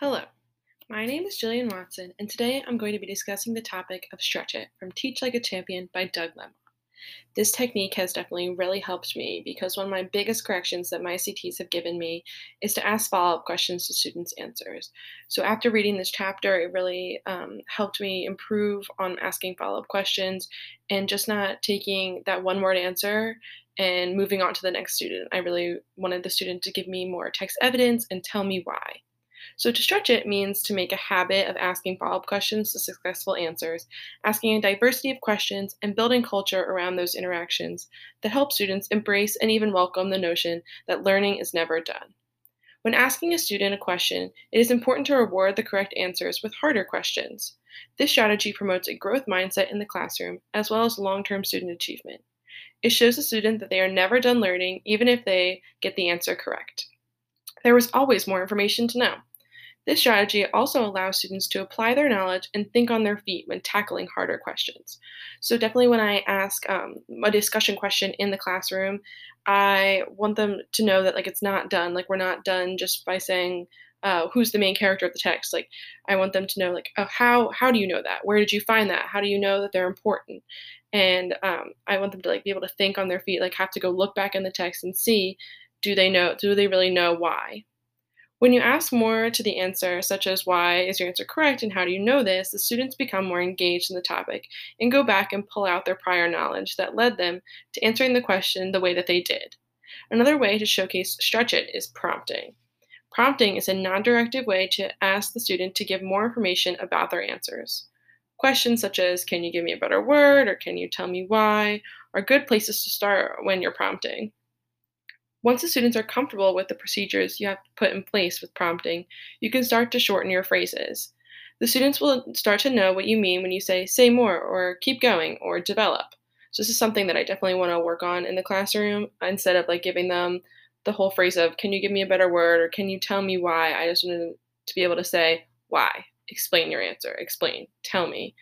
Hello, my name is Jillian Watson, and today I'm going to be discussing the topic of Stretch It from Teach Like a Champion by Doug Lemov. This technique has definitely really helped me because one of my biggest corrections that my CTs have given me is to ask follow up questions to students' answers. So, after reading this chapter, it really um, helped me improve on asking follow up questions and just not taking that one word answer and moving on to the next student. I really wanted the student to give me more text evidence and tell me why. So, to stretch it means to make a habit of asking follow up questions to successful answers, asking a diversity of questions, and building culture around those interactions that help students embrace and even welcome the notion that learning is never done. When asking a student a question, it is important to reward the correct answers with harder questions. This strategy promotes a growth mindset in the classroom as well as long term student achievement. It shows the student that they are never done learning, even if they get the answer correct. There is always more information to know. This strategy also allows students to apply their knowledge and think on their feet when tackling harder questions. So, definitely when I ask um, a discussion question in the classroom, I want them to know that like it's not done. Like we're not done just by saying uh, who's the main character of the text. Like I want them to know like oh, how how do you know that? Where did you find that? How do you know that they're important? And um, I want them to like be able to think on their feet. Like have to go look back in the text and see do they know do they really know why when you ask more to the answer, such as why is your answer correct and how do you know this, the students become more engaged in the topic and go back and pull out their prior knowledge that led them to answering the question the way that they did. Another way to showcase stretch it is prompting. Prompting is a non directive way to ask the student to give more information about their answers. Questions such as, Can you give me a better word? or Can you tell me why? are good places to start when you're prompting. Once the students are comfortable with the procedures you have put in place with prompting, you can start to shorten your phrases. The students will start to know what you mean when you say, say more, or keep going, or develop. So, this is something that I definitely want to work on in the classroom instead of like giving them the whole phrase of, can you give me a better word, or can you tell me why? I just want to be able to say, why? Explain your answer, explain, tell me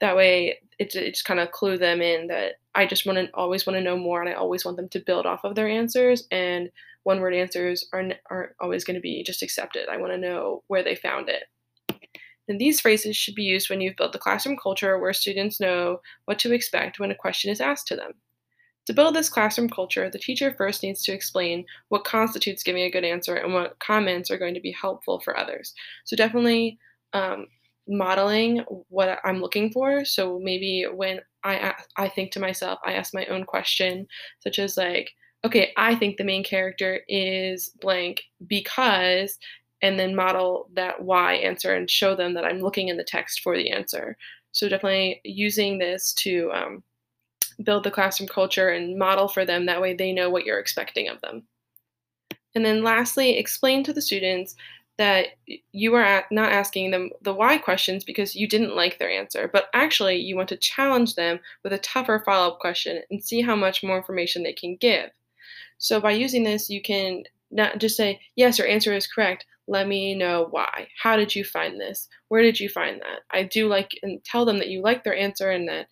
that way it, it just kind of clue them in that i just want to always want to know more and i always want them to build off of their answers and one word answers aren't, aren't always going to be just accepted. I want to know where they found it. And these phrases should be used when you've built the classroom culture where students know what to expect when a question is asked to them. To build this classroom culture, the teacher first needs to explain what constitutes giving a good answer and what comments are going to be helpful for others. So, definitely um, modeling what I'm looking for. So maybe when I I think to myself, I ask my own question, such as like, okay, I think the main character is blank because, and then model that why answer and show them that I'm looking in the text for the answer. So definitely using this to um, build the classroom culture and model for them. That way they know what you're expecting of them. And then lastly, explain to the students that you are not asking them the why questions because you didn't like their answer, but actually you want to challenge them with a tougher follow up question and see how much more information they can give. So by using this, you can not just say, yes, your answer is correct. Let me know why. How did you find this? Where did you find that? I do like and tell them that you like their answer and that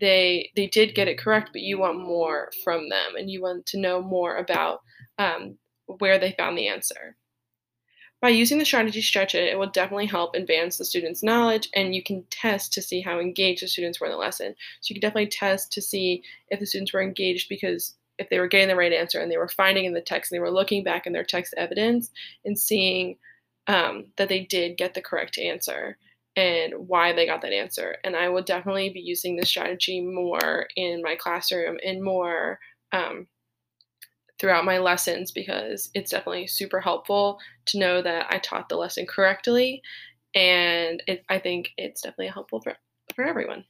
they they did get it correct, but you want more from them and you want to know more about um, where they found the answer. By using the strategy stretch it, it will definitely help advance the student's knowledge and you can test to see how engaged the students were in the lesson. So you can definitely test to see if the students were engaged because if they were getting the right answer and they were finding in the text and they were looking back in their text evidence and seeing um, that they did get the correct answer and why they got that answer. And I will definitely be using this strategy more in my classroom and more um, throughout my lessons because it's definitely super helpful to know that I taught the lesson correctly. And it, I think it's definitely helpful for, for everyone.